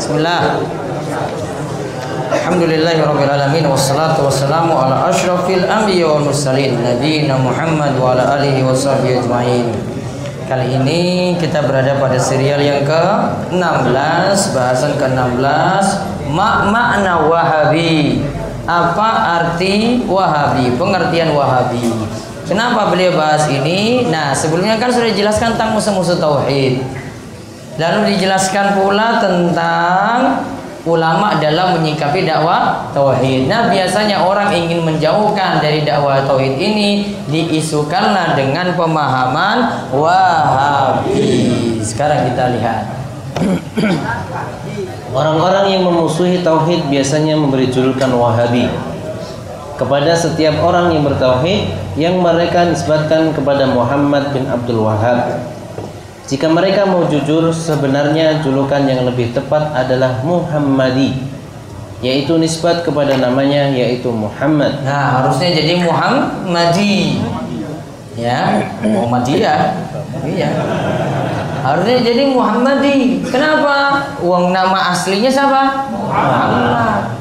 Bismillah. Alhamdulillahirrabbilalamin Wassalatu wassalamu ala ashrafil anbiya wal mursalin Nabiina Muhammad wa ala alihi wa sahbihi ajma'in. Kali ini kita berada pada serial yang ke-16 Bahasan ke-16 Mak makna wahabi. Apa arti wahabi? Pengertian wahabi. Kenapa beliau bahas ini? Nah sebelumnya kan sudah dijelaskan tentang musuh-musuh tauhid Lalu dijelaskan pula tentang ulama dalam menyikapi dakwah tauhid. Nah, biasanya orang ingin menjauhkan dari dakwah tauhid ini diisukanlah dengan pemahaman Wahabi. Sekarang kita lihat. Orang-orang yang memusuhi tauhid biasanya memberi julukan Wahabi kepada setiap orang yang bertauhid yang mereka nisbatkan kepada Muhammad bin Abdul Wahab. Jika mereka mau jujur, sebenarnya julukan yang lebih tepat adalah Muhammadi, yaitu nisbat kepada namanya yaitu Muhammad. Nah, harusnya jadi Muhammadi. Ya, Muhammadiyah. Iya. Harusnya jadi Muhammadi. Kenapa? Uang nama aslinya siapa? Muhammad.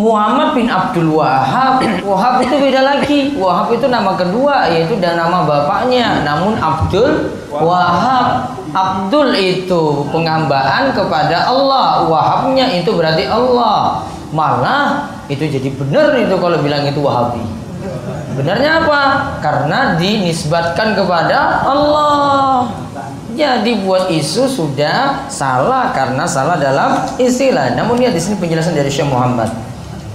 Muhammad bin Abdul Wahab. Wahab itu beda lagi. Wahab itu nama kedua, yaitu dan nama bapaknya. Namun Abdul Wahab. Abdul itu penghambaan kepada Allah. Wahabnya itu berarti Allah. Malah itu jadi benar itu kalau bilang itu Wahabi. Benarnya apa? Karena dinisbatkan kepada Allah. Jadi buat isu sudah salah karena salah dalam istilah. Namun lihat di sini penjelasan dari Syekh Muhammad.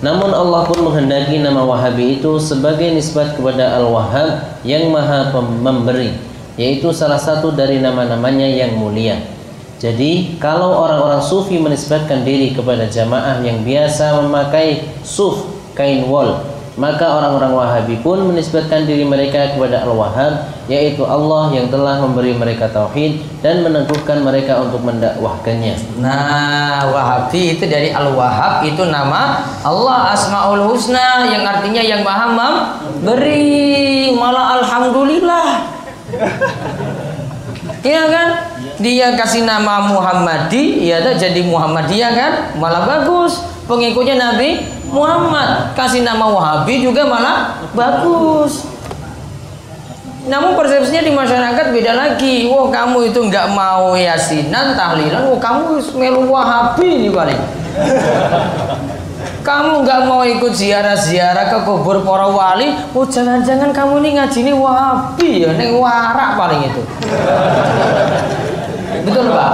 Namun Allah pun menghendaki nama Wahabi itu sebagai nisbat kepada Al-Wahhab yang Maha Memberi, yaitu salah satu dari nama-namanya yang mulia. Jadi, kalau orang-orang sufi menisbatkan diri kepada jamaah yang biasa memakai suf, kain wol, maka orang-orang Wahabi pun menisbatkan diri mereka kepada Al-Wahhab, yaitu Allah yang telah memberi mereka tauhid dan meneguhkan mereka untuk mendakwahkannya. Nah, Wahabi itu dari Al-Wahhab itu nama Allah Asmaul Husna yang artinya yang Maha memberi. Malah alhamdulillah. Iya kan? Dia kasih nama Muhammadi, ya jadi Muhammadiyah kan? Malah bagus. Pengikutnya Nabi Muhammad kasih nama Wahabi juga malah bagus. Namun persepsinya di masyarakat beda lagi. Wah kamu itu nggak mau yasinan, tahlilan. Wah kamu melu Wahabi nih paling. kamu nggak mau ikut ziarah-ziarah ke kubur para wali. Oh jangan-jangan kamu ini ngaji ini Wahabi ya, neng warak paling itu. Betul pak?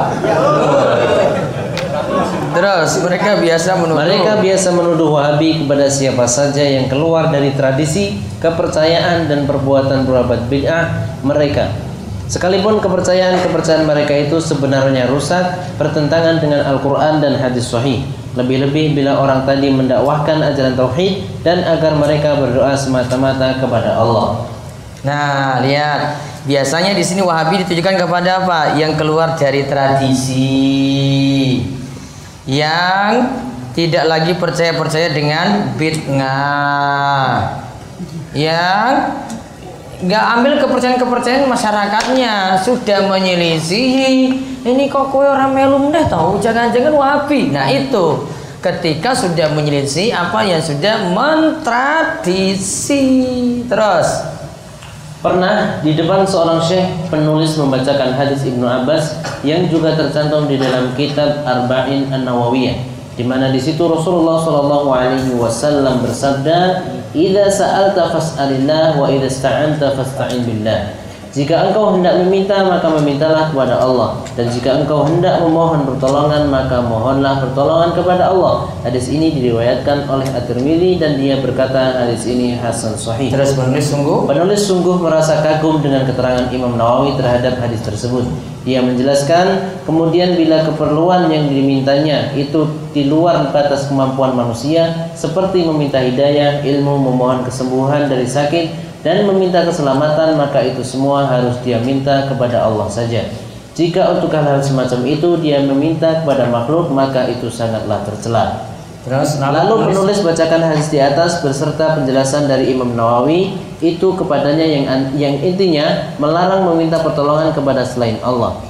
Terus mereka biasa menuduh Mereka biasa menuduh Wahabi kepada siapa saja yang keluar dari tradisi, kepercayaan dan perbuatan berabad bid'ah mereka. Sekalipun kepercayaan-kepercayaan mereka itu sebenarnya rusak, bertentangan dengan Al-Quran dan hadis sahih. Lebih-lebih bila orang tadi mendakwahkan ajaran tauhid dan agar mereka berdoa semata-mata kepada Allah. Nah, lihat. Biasanya di sini Wahabi ditujukan kepada apa? Yang keluar dari tradisi. Yang tidak lagi percaya-percaya dengan bid'ah. Yang nggak ambil kepercayaan-kepercayaan masyarakatnya sudah menyelisihi ini kok kowe orang melum deh tahu jangan-jangan wahabi nah itu ketika sudah menyelisih apa yang sudah mentradisi terus Pernah di depan seorang syekh penulis membacakan hadis Ibnu Abbas yang juga tercantum di dalam kitab Arba'in An-Nawawiyah di mana di situ Rasulullah Shallallahu alaihi wasallam bersabda, "Idza sa'alta fas'alillah wa idza ista'anta fasta'in billah." Jika engkau hendak meminta maka memintalah kepada Allah dan jika engkau hendak memohon pertolongan maka mohonlah pertolongan kepada Allah. Hadis ini diriwayatkan oleh At-Tirmidzi dan dia berkata hadis ini hasan sahih. terus penulis sungguh Penulis sungguh merasa kagum dengan keterangan Imam Nawawi terhadap hadis tersebut. Dia menjelaskan, kemudian bila keperluan yang dimintanya itu di luar batas kemampuan manusia, seperti meminta hidayah, ilmu, memohon kesembuhan dari sakit, dan meminta keselamatan, maka itu semua harus dia minta kepada Allah saja. Jika untuk hal-hal semacam itu dia meminta kepada makhluk, maka itu sangatlah tercela. terus Lalu penulis bacakan hadis di atas beserta penjelasan dari Imam Nawawi itu kepadanya yang yang intinya melarang meminta pertolongan kepada selain Allah.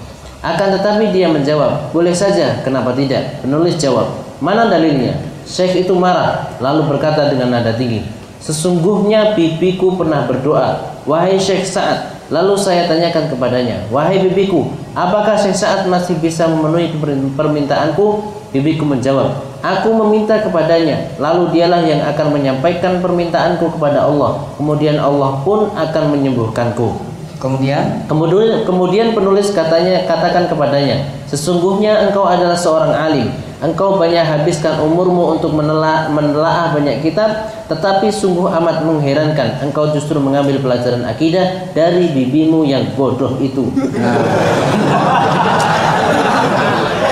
Akan tetapi dia menjawab, boleh saja, kenapa tidak? Penulis jawab, mana dalilnya? Syekh itu marah, lalu berkata dengan nada tinggi, Sesungguhnya bibiku pernah berdoa, Wahai Syekh Sa'ad, lalu saya tanyakan kepadanya, Wahai bibiku, apakah Syekh Sa'ad masih bisa memenuhi permintaanku? Bibiku menjawab, Aku meminta kepadanya, lalu dialah yang akan menyampaikan permintaanku kepada Allah. Kemudian Allah pun akan menyembuhkanku. Kemudian Kemudian, kemudian penulis katanya katakan kepadanya, sesungguhnya engkau adalah seorang alim. Engkau banyak habiskan umurmu untuk menelaah, menelaah banyak kitab, tetapi sungguh amat mengherankan. Engkau justru mengambil pelajaran akidah dari bibimu yang bodoh itu.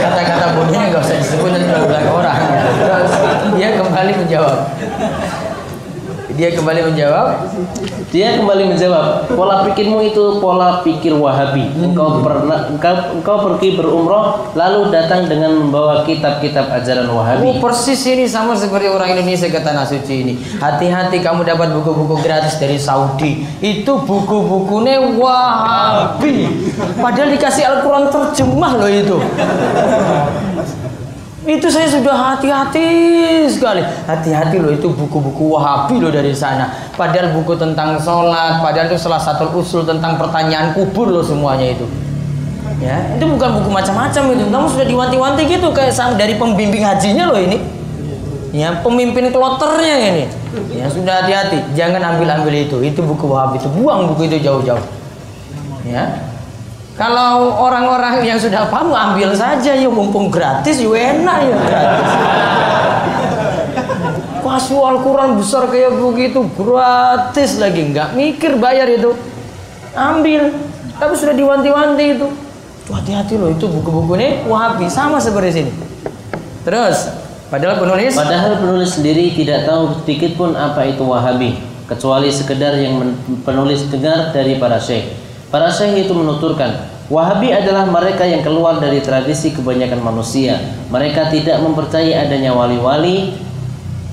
kata-kata bodohnya nggak usah disebut berulang orang. Dia kembali menjawab. Dia kembali menjawab, Dia kembali menjawab, pola pikirmu itu pola pikir Wahabi. Engkau pernah engkau, engkau pergi berumroh lalu datang dengan membawa kitab-kitab ajaran Oh Wahabi. persis ini sama seperti orang Indonesia ke tanah suci ini. Hati-hati kamu dapat buku-buku gratis dari Saudi. Itu buku-bukunya Wahabi. Padahal dikasih Al-Quran terjemah loh itu. Itu saya sudah hati-hati sekali. Hati-hati loh itu buku-buku Wahabi loh dari sana. Padahal buku tentang sholat, padahal itu salah satu usul tentang pertanyaan kubur loh semuanya itu. Ya, itu bukan buku macam-macam itu. Kamu sudah diwanti-wanti gitu kayak dari pembimbing hajinya loh ini. Ya, pemimpin kloternya ini. Ya, sudah hati-hati. Jangan ambil-ambil itu. Itu buku Wahabi itu. Buang buku itu jauh-jauh. Ya. Kalau orang-orang yang sudah paham ambil saja. Ya mumpung gratis ya enak ya. Gratis. Pas Al-Quran besar kayak begitu gratis lagi. Nggak mikir bayar itu. Ambil. Tapi sudah diwanti-wanti itu. Hati-hati loh itu buku-buku ini wahabi sama seperti sini. Terus padahal penulis Padahal penulis sendiri tidak tahu sedikit pun apa itu Wahabi, kecuali sekedar yang penulis dengar dari para syekh. Para syekh itu menuturkan, Wahabi adalah mereka yang keluar dari tradisi kebanyakan manusia. Mereka tidak mempercayai adanya wali-wali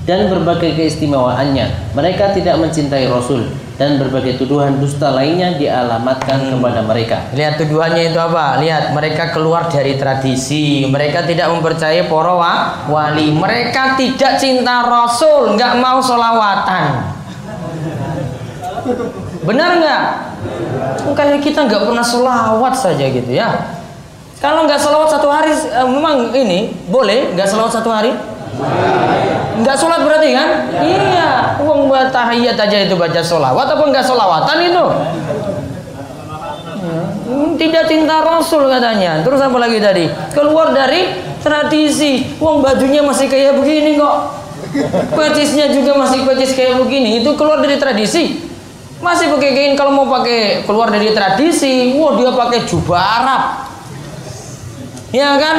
dan berbagai keistimewaannya. Mereka tidak mencintai Rasul dan berbagai tuduhan dusta lainnya dialamatkan kepada mereka. Lihat tuduhannya itu apa? Lihat mereka keluar dari tradisi. Mereka tidak mempercayai para wa- wali. Mereka tidak cinta Rasul, nggak mau solawatan. Benar nggak? Kayak kita nggak pernah solawat saja gitu ya. Kalau nggak solawat satu hari, eh, memang ini boleh nggak solawat satu hari? Nggak sholat berarti kan? Iya. Uang buat tahiyat aja itu baca solawat apa nggak solawatan itu? Hmm, tidak cinta Rasul katanya. Terus apa lagi tadi? Keluar dari tradisi. Uang bajunya masih kayak begini kok. Pecisnya juga masih pecis kayak begini. Itu keluar dari tradisi. Masih kain kalau mau pakai keluar dari tradisi. Wah dia pakai jubah Arab. Ya kan?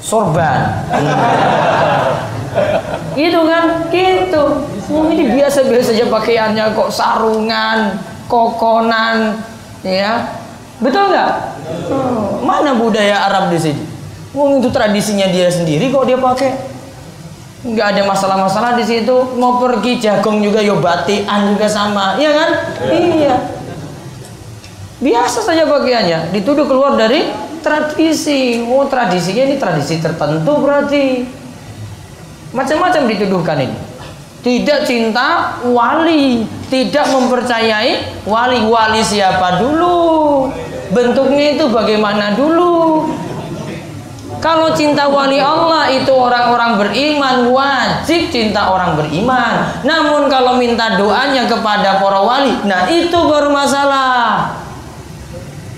Sorban. Gitu kan? Gitu. Wah ini biasa-biasa aja pakaiannya kok sarungan, kokonan, ya. Betul nggak? Hmm, mana budaya Arab di sini? Wong itu tradisinya dia sendiri kok dia pakai. Nggak ada masalah-masalah di situ. Mau pergi jagung juga yo batian juga sama, iya kan? Iya. Biasa saja pakaiannya. Dituduh keluar dari tradisi. Oh tradisinya ini tradisi tertentu berarti. Macam-macam dituduhkan ini. Tidak cinta wali, tidak mempercayai wali-wali siapa dulu. Bentuknya itu bagaimana dulu? Kalau cinta wali Allah itu orang-orang beriman wajib cinta orang beriman. Namun kalau minta doanya kepada para wali, nah itu baru masalah.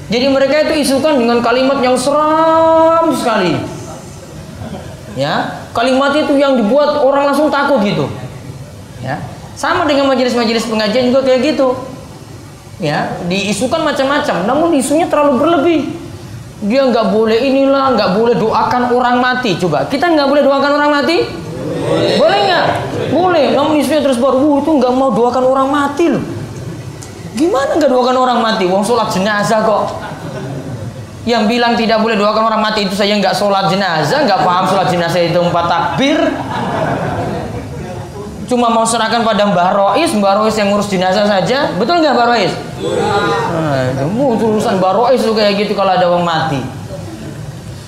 Jadi mereka itu isukan dengan kalimat yang seram sekali. Ya, kalimat itu yang dibuat orang langsung takut gitu. Ya, sama dengan majelis-majelis pengajian juga kayak gitu. Ya, diisukan macam-macam, namun isunya terlalu berlebih. Dia nggak boleh inilah, nggak boleh doakan orang mati. Coba, kita nggak boleh doakan orang mati? Boleh nggak? Boleh. Namun isunya terus baru, "Wuh, itu nggak mau doakan orang mati loh. Gimana nggak doakan orang mati? Wong sholat jenazah kok. Yang bilang tidak boleh doakan orang mati itu saya nggak sholat jenazah, nggak paham sholat jenazah itu empat takbir. Cuma mau serahkan pada Mbah Rois, Mbah Rois yang ngurus jenazah saja, betul nggak Mbah Rois? Nah, itu urusan Mbah Rois itu kayak gitu kalau ada orang mati.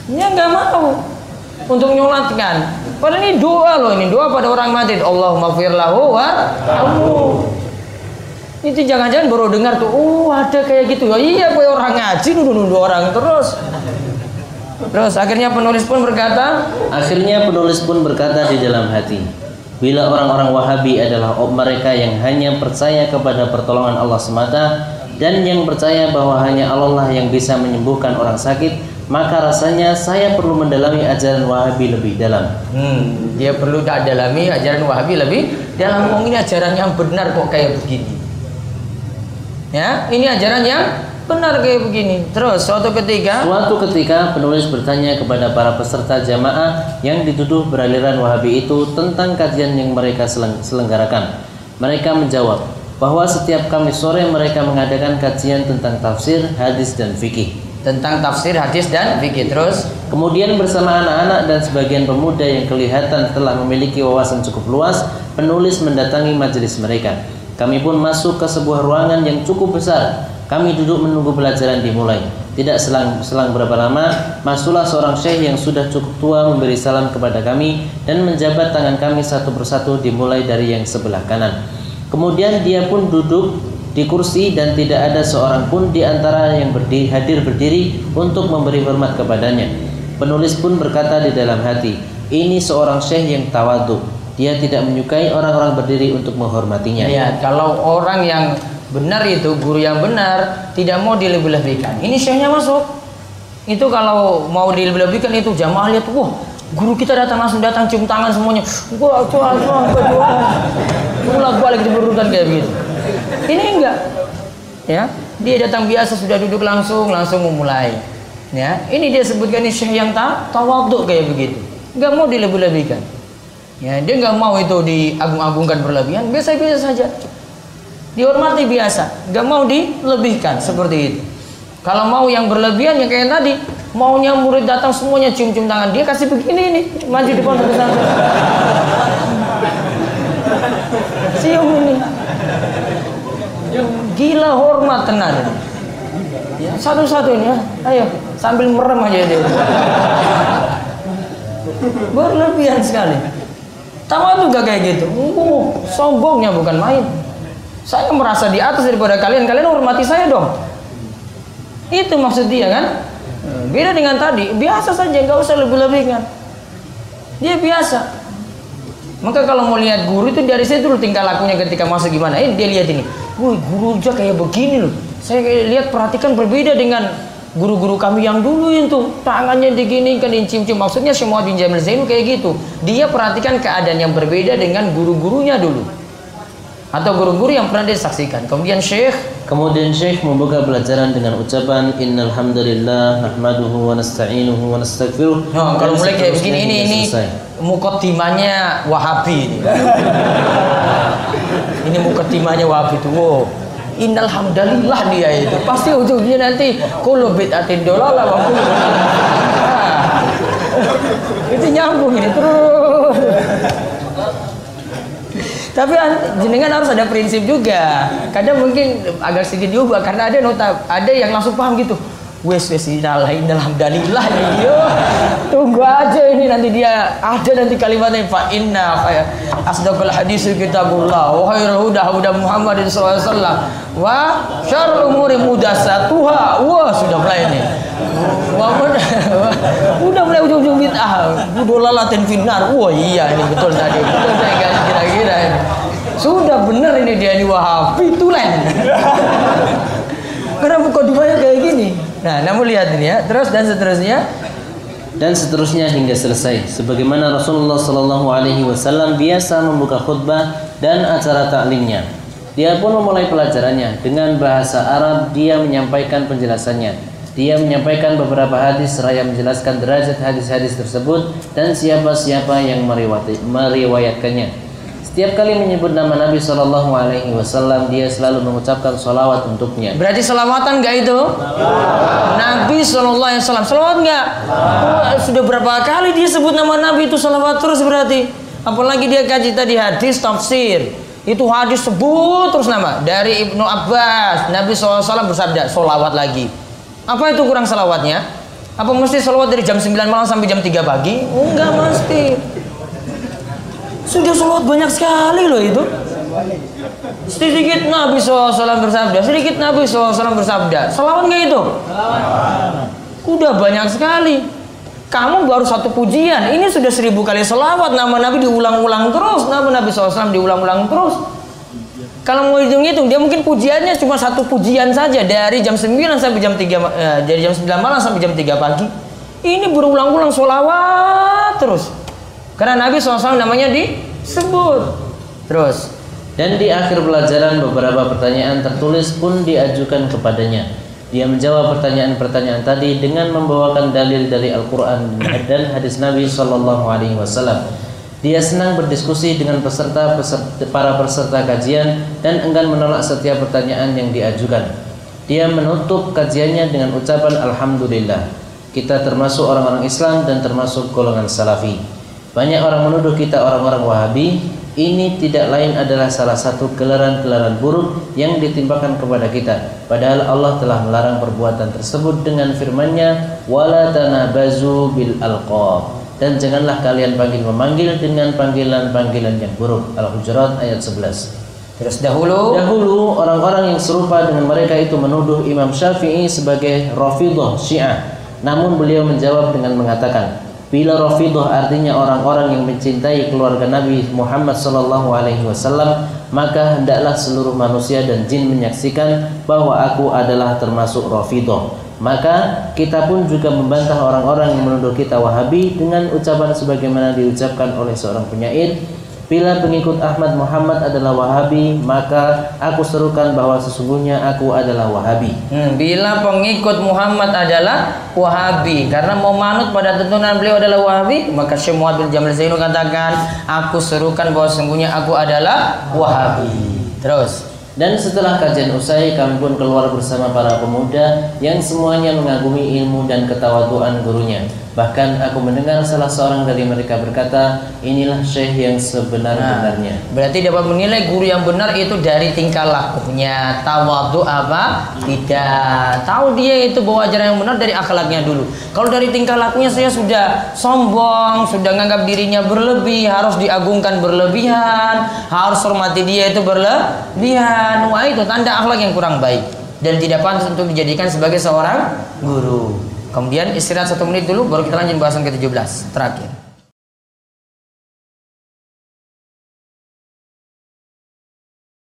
Dia nggak mau untuk nyolatkan. Padahal ini doa loh ini doa pada orang mati. Allahumma firlahu wa itu jangan-jangan baru dengar tuh, oh ada kayak gitu. Ya, iya, gue orang ngaji nuduh-nuduh orang terus. Terus akhirnya penulis pun berkata, Akhirnya penulis pun berkata di dalam hati, bila orang-orang Wahabi adalah mereka yang hanya percaya kepada pertolongan Allah semata dan yang percaya bahwa hanya Allah lah yang bisa menyembuhkan orang sakit, maka rasanya saya perlu mendalami ajaran Wahabi lebih dalam. hmm, dia perlu tak dalami ajaran Wahabi lebih dalam ngomong ini ajaran yang benar kok kayak begini. Ya, ini ajaran yang benar kayak begini. Terus suatu ketika Suatu ketika penulis bertanya kepada para peserta jamaah yang dituduh beraliran Wahabi itu tentang kajian yang mereka seleng- selenggarakan. Mereka menjawab bahwa setiap Kamis sore mereka mengadakan kajian tentang tafsir, hadis dan fikih. tentang tafsir hadis dan fikih. Terus Kemudian bersama anak-anak dan sebagian pemuda yang kelihatan telah memiliki wawasan cukup luas, penulis mendatangi majelis mereka. Kami pun masuk ke sebuah ruangan yang cukup besar. Kami duduk menunggu pelajaran dimulai. Tidak selang, selang berapa lama, masuklah seorang syekh yang sudah cukup tua memberi salam kepada kami dan menjabat tangan kami satu persatu dimulai dari yang sebelah kanan. Kemudian dia pun duduk di kursi dan tidak ada seorang pun di antara yang berdiri, hadir berdiri untuk memberi hormat kepadanya. Penulis pun berkata di dalam hati, ini seorang syekh yang tawadu. Dia tidak menyukai orang-orang berdiri untuk menghormatinya. ya kalau orang yang benar itu guru yang benar tidak mau dilebih-lebihkan. Ini syekhnya masuk. Itu kalau mau dilebih-lebihkan itu jamaah lihat, wah guru kita datang langsung datang cium tangan semuanya. Gua coba coba. Bolak balik berurutan kayak begitu. Ini enggak. Ya, dia datang biasa sudah duduk langsung langsung memulai. Ya, ini dia sebutkan ini syekh yang tak tawaduk kayak begitu. Enggak mau dilebih-lebihkan. Ya, dia nggak mau itu diagung-agungkan berlebihan, biasa-biasa saja. Dihormati biasa, nggak mau dilebihkan seperti itu. Kalau mau yang berlebihan yang kayak tadi, maunya murid datang semuanya cium-cium tangan dia kasih begini nih, maju di pondok pesantren. Cium ini. Gila hormat tenan. Ya, satu-satu ini ya. Ayo, sambil merem aja dia. Berlebihan sekali. Tahu juga kayak gitu. Uh, sombongnya bukan main. Saya merasa di atas daripada kalian. Kalian hormati saya dong. Itu maksud dia kan? Beda dengan tadi. Biasa saja, nggak usah lebih-lebihkan. Dia biasa. Maka kalau mau lihat guru itu dari situ dulu tingkah lakunya ketika masuk gimana. Ini dia lihat ini. Wih, guru aja kayak begini loh. Saya lihat perhatikan berbeda dengan guru-guru kami yang dulu itu tangannya diginikan cium-cium maksudnya semua bin Jamil Zainu kayak gitu dia perhatikan keadaan yang berbeda dengan guru-gurunya dulu atau guru-guru yang pernah dia saksikan kemudian Syekh Kemudian Syekh membuka pelajaran dengan ucapan Innal hamdalillah nahmaduhu wa nasta'inuhu wa nastaghfiruh. Oh, kalau mulai kayak begini ini ini mukotimanya Wahabi ini. ini mukotimanya Wahabi itu. Wow. Innal hamdalillah dia itu. Pasti ujungnya nanti kullu bid'atin dolalah wa Itu nyambung ini terus. Tapi an- jenengan harus ada prinsip juga. Kadang mungkin agak sedikit diubah karena ada nota ada yang langsung paham gitu. Wes wes innal alhamdulillah nih. Yo, tunggu aja ini nanti dia ada nanti kalimatnya fa inna fa asdaqul hadis kitabullah wa khairul huda huda Muhammadin sallallahu alaihi wasallam wa syarrul umuri mudassatuha. Wah, sudah mulai. Wah, udah, mulai ujung-ujung bid'ah. Budolalatin finnar. Wah, iya ini betul tadi. Betul saya nggak kira-kira ini. Sudah benar ini dia ini Wahabi tulen. Karena mukadimahnya kayak gini. Nah, namun lihat ini ya. Terus dan seterusnya. dan seterusnya hingga selesai. Sebagaimana Rasulullah Shallallahu Alaihi Wasallam biasa membuka khutbah dan acara taklimnya. Dia pun memulai pelajarannya dengan bahasa Arab. Dia menyampaikan penjelasannya. Dia menyampaikan beberapa hadis seraya menjelaskan derajat hadis-hadis tersebut dan siapa-siapa yang meriwayat- meriwayatkannya. Setiap kali menyebut nama Nabi Shallallahu Alaihi Wasallam, dia selalu mengucapkan salawat untuknya. Berarti selawatan nggak itu? Nabi Shallallahu Alaihi Wasallam. Selawat nggak? Sudah berapa kali dia sebut nama Nabi itu selawat terus berarti. Apalagi dia kaji tadi hadis tafsir. Itu hadis sebut terus nama dari Ibnu Abbas. Nabi SAW bersabda solawat lagi. Apa itu kurang selawatnya? Apa mesti salawat dari jam 9 malam sampai jam 3 pagi? Enggak mesti. Sudah salawat banyak sekali loh itu. Sedikit Nabi SAW bersabda, sedikit Nabi SAW bersabda. Salawat nggak itu? Udah banyak sekali. Kamu baru satu pujian, ini sudah seribu kali salawat. Nama Nabi diulang-ulang terus, nama Nabi SAW diulang-ulang terus. Kalau mau hitung-hitung, dia mungkin pujiannya cuma satu pujian saja dari jam 9 sampai jam 3 eh, dari jam 9 malam sampai jam 3 pagi. Ini berulang-ulang sholawat terus. Karena Nabi SAW namanya disebut. Terus. Dan di akhir pelajaran beberapa pertanyaan tertulis pun diajukan kepadanya. Dia menjawab pertanyaan-pertanyaan tadi dengan membawakan dalil dari Al-Quran dan hadis Nabi Shallallahu Alaihi Wasallam. Dia senang berdiskusi dengan peserta, peserta para peserta kajian dan enggan menolak setiap pertanyaan yang diajukan. Dia menutup kajiannya dengan ucapan Alhamdulillah. Kita termasuk orang-orang Islam dan termasuk golongan Salafi. Banyak orang menuduh kita orang-orang Wahabi, ini tidak lain adalah salah satu gelaran-gelaran buruk yang ditimpakan kepada kita. Padahal Allah telah melarang perbuatan tersebut dengan firman-Nya, "Wala tanabazu bil alqab." Dan janganlah kalian panggil memanggil dengan panggilan-panggilan yang buruk. Al-Hujurat ayat 11. Terus dahulu Dahulu orang-orang yang serupa dengan mereka itu menuduh Imam Syafi'i sebagai Rafidhah Syiah. Namun beliau menjawab dengan mengatakan, Bila Rafidah artinya orang-orang yang mencintai keluarga Nabi Muhammad sallallahu alaihi wasallam, maka hendaklah seluruh manusia dan jin menyaksikan bahwa aku adalah termasuk Rafidah. Maka kita pun juga membantah orang-orang yang menuduh kita Wahabi dengan ucapan sebagaimana diucapkan oleh seorang penyair, Bila pengikut Ahmad Muhammad adalah Wahabi, maka aku serukan bahwa sesungguhnya aku adalah Wahabi. Hmm, bila pengikut Muhammad adalah Wahabi karena mau manut pada tuntunan beliau adalah Wahabi, maka Syekh Muhammad bin Jamal Zainu katakan, aku serukan bahwa sesungguhnya aku adalah Wahabi. Terus Dan setelah kajian usai, kami pun keluar bersama para pemuda yang semuanya mengagumi ilmu dan ketawaduan gurunya. Bahkan aku mendengar salah seorang dari mereka berkata, inilah syekh yang sebenar-benarnya. Nah, berarti dapat menilai guru yang benar itu dari tingkah lakunya, tawadu apa? Tidak. Tahu dia itu bahwa ajaran yang benar dari akhlaknya dulu. Kalau dari tingkah lakunya saya sudah sombong, sudah menganggap dirinya berlebih, harus diagungkan berlebihan, harus hormati dia itu berlebihan. Wah itu tanda akhlak yang kurang baik dan tidak pantas untuk dijadikan sebagai seorang guru. Kemudian istirahat satu menit dulu, baru kita lanjut bahasan ke-17 terakhir.